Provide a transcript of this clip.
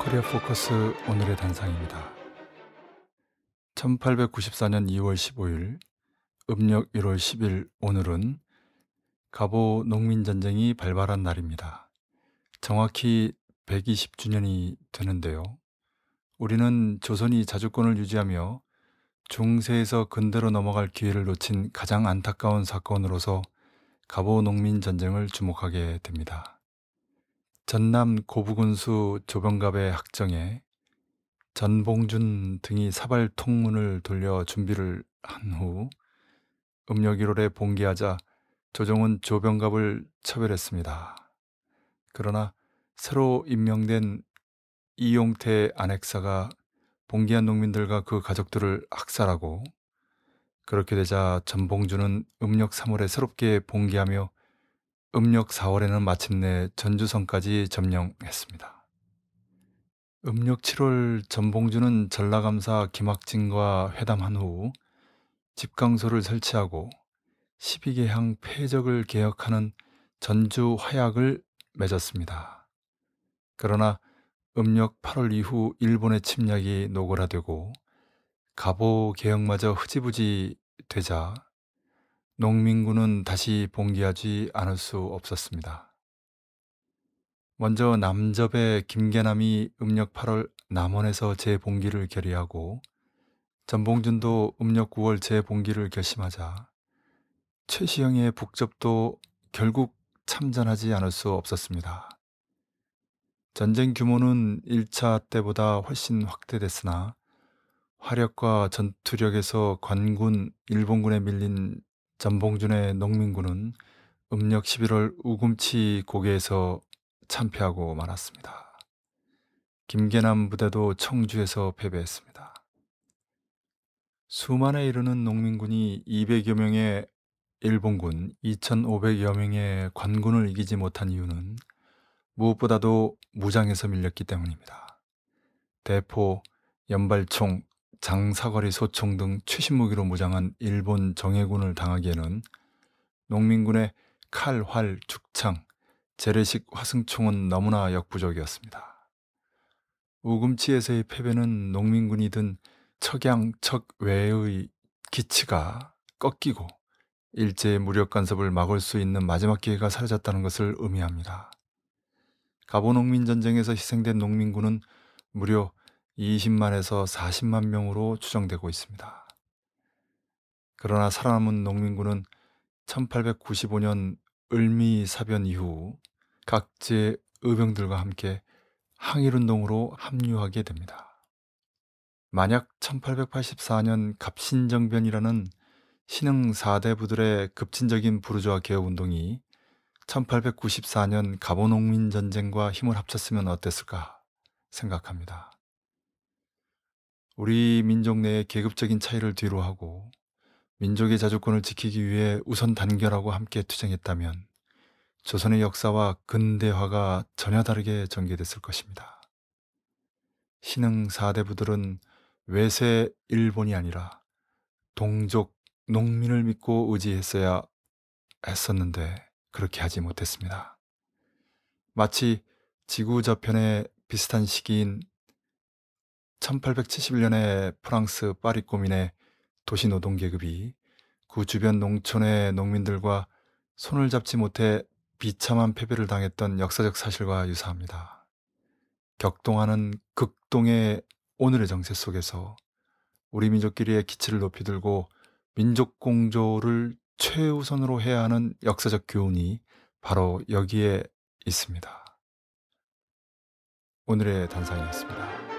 코리아 포커스 오늘의 단상입니다. 1894년 2월 15일, 음력 1월 10일 오늘은 가보 농민전쟁이 발발한 날입니다. 정확히 120주년이 되는데요. 우리는 조선이 자주권을 유지하며 중세에서 근대로 넘어갈 기회를 놓친 가장 안타까운 사건으로서 가보 농민전쟁을 주목하게 됩니다. 전남 고부군수 조병갑의 학정에 전봉준 등이 사발 통문을 돌려 준비를 한 후 음력 1월에 봉기하자 조정은 조병갑을 처벌했습니다. 그러나 새로 임명된 이용태 안핵사가 봉기한 농민들과 그 가족들을 학살하고 그렇게 되자 전봉준은 음력 3월에 새롭게 봉기하며 음력 4월에는 마침내 전주성까지 점령했습니다. 음력 7월 전봉주는 전라감사 김학진과 회담한 후 집강소를 설치하고 12개항 폐적을 개혁하는 전주 화약을 맺었습니다. 그러나 음력 8월 이후 일본의 침략이 노골화되고 가보 개혁마저 흐지부지 되자 농민군은 다시 봉기하지 않을 수 없었습니다. 먼저 남접의 김계남이 음력 8월 남원에서 재봉기를 결의하고 전봉준도 음력 9월 재봉기를 결심하자 최시영의 북접도 결국 참전하지 않을 수 없었습니다. 전쟁 규모는 1차 때보다 훨씬 확대됐으나 화력과 전투력에서 관군, 일본군에 밀린 전봉준의 농민군은 음력 11월 우금치 고개에서 참패하고 말았습니다. 김계남 부대도 청주에서 패배했습니다. 수만에 이르는 농민군이 200여 명의 일본군 2,500여 명의 관군을 이기지 못한 이유는 무엇보다도 무장에서 밀렸기 때문입니다. 대포, 연발총, 장사거리 소총 등 최신 무기로 무장한 일본 정예군을 당하기에는 농민군의 칼, 활, 죽창, 재래식 화승총은 너무나 역부족이었습니다. 우금치에서의 패배는 농민군이 든 척양, 척 외의 기치가 꺾이고 일제의 무력 간섭을 막을 수 있는 마지막 기회가 사라졌다는 것을 의미합니다. 가보농민 전쟁에서 희생된 농민군은 무려 20만에서 40만 명으로 추정되고 있습니다. 그러나 살아남은 농민군은 1895년 을미 사변 이후 각지의 의병들과 함께 항일운동으로 합류하게 됩니다. 만약 1884년 갑신정변이라는 신흥 4대 부들의 급진적인 부르주아 개혁 운동이 1894년 가보농민 전쟁과 힘을 합쳤으면 어땠을까 생각합니다. 우리 민족 내의 계급적인 차이를 뒤로하고 민족의 자주권을 지키기 위해 우선 단결하고 함께 투쟁했다면 조선의 역사와 근대화가 전혀 다르게 전개됐을 것입니다. 신흥 사대부들은 외세 일본이 아니라 동족 농민을 믿고 의지했어야 했었는데 그렇게 하지 못했습니다. 마치 지구 저편의 비슷한 시기인 1871년에 프랑스 파리 고민의 도시 노동 계급이 그 주변 농촌의 농민들과 손을 잡지 못해 비참한 패배를 당했던 역사적 사실과 유사합니다. 격동하는 극동의 오늘의 정세 속에서 우리 민족끼리의 기치를 높이 들고 민족 공조를 최우선으로 해야 하는 역사적 교훈이 바로 여기에 있습니다. 오늘의 단상이었습니다.